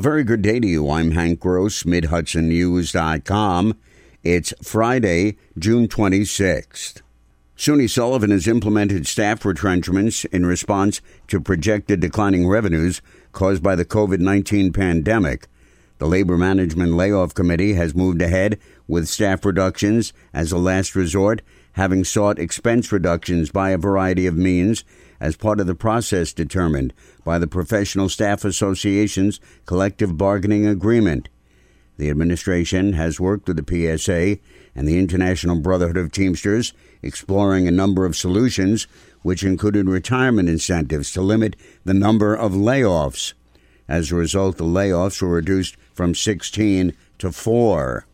A very good day to you. I'm Hank Gross, MidHudsonNews.com. It's Friday, June 26th. SUNY Sullivan has implemented staff retrenchments in response to projected declining revenues caused by the COVID 19 pandemic. The Labor Management Layoff Committee has moved ahead with staff reductions as a last resort, having sought expense reductions by a variety of means as part of the process determined by the Professional Staff Association's collective bargaining agreement. The administration has worked with the PSA and the International Brotherhood of Teamsters, exploring a number of solutions, which included retirement incentives to limit the number of layoffs. As a result, the layoffs were reduced from 16 to 4.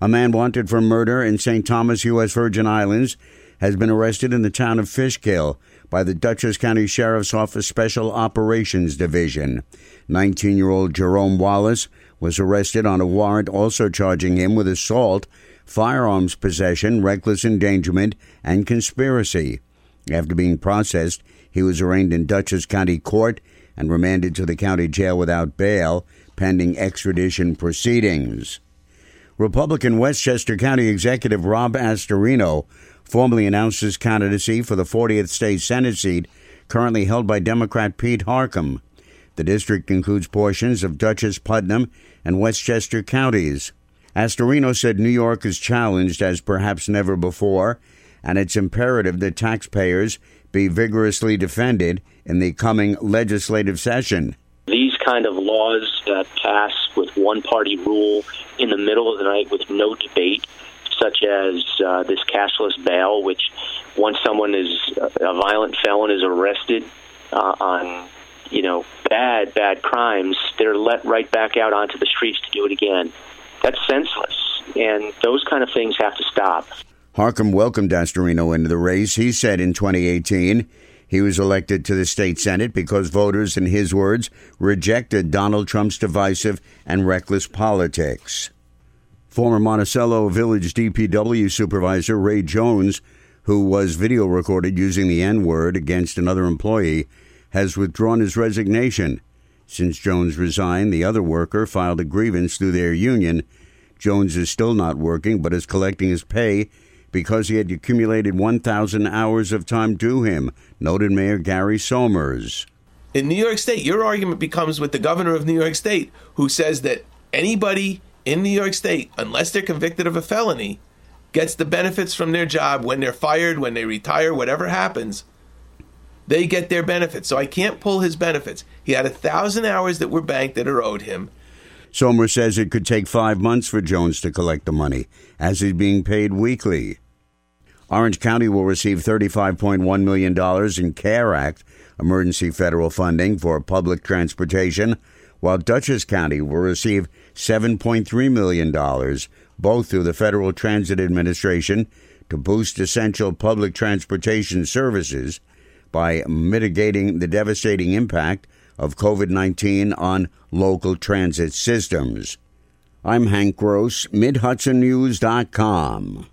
A man wanted for murder in St. Thomas, U.S. Virgin Islands, has been arrested in the town of Fishkill by the Dutchess County Sheriff's Office Special Operations Division. 19 year old Jerome Wallace was arrested on a warrant also charging him with assault, firearms possession, reckless endangerment, and conspiracy. After being processed, he was arraigned in Dutchess County Court and remanded to the county jail without bail pending extradition proceedings. Republican Westchester County Executive Rob Astorino formally announced his candidacy for the 40th state Senate seat currently held by Democrat Pete Harckham. The district includes portions of Dutchess, Putnam, and Westchester counties. Astorino said New York is challenged as perhaps never before, and it's imperative that taxpayers be vigorously defended in the coming legislative session. Kind of laws that pass with one party rule in the middle of the night with no debate such as uh, this cashless bail, which once someone is a violent felon is arrested uh, on you know bad bad crimes, they're let right back out onto the streets to do it again. That's senseless, and those kind of things have to stop. Harckham welcomed Astorino into the race. He said in 2018 he was elected to the state senate because voters, in his words, rejected Donald Trump's divisive and reckless politics. Former Monticello Village DPW supervisor Ray Jones, who was video recorded using the N word against another employee, has withdrawn his resignation. Since Jones resigned, the other worker filed a grievance through their union. Jones is still not working, but is collecting his pay because he had accumulated 1,000 hours of time due him, noted Mayor Gary Somers. In New York State, your argument becomes with the governor of New York State, who says that anybody in New York State, unless they're convicted of a felony, gets the benefits from their job when they're fired, when they retire, whatever happens. They get their benefits. So I can't pull his benefits. He had a thousand hours that were banked that are owed him. Somers says it could take five months for Jones to collect the money, as he's being paid weekly. Orange County will receive $35.1 million in CARE Act emergency federal funding for public transportation while Dutchess County will receive $7.3 million, both through the Federal Transit Administration, to boost essential public transportation services by mitigating the devastating impact of COVID 19 on local transit systems. I'm Hank Gross, MidHudsonNews.com.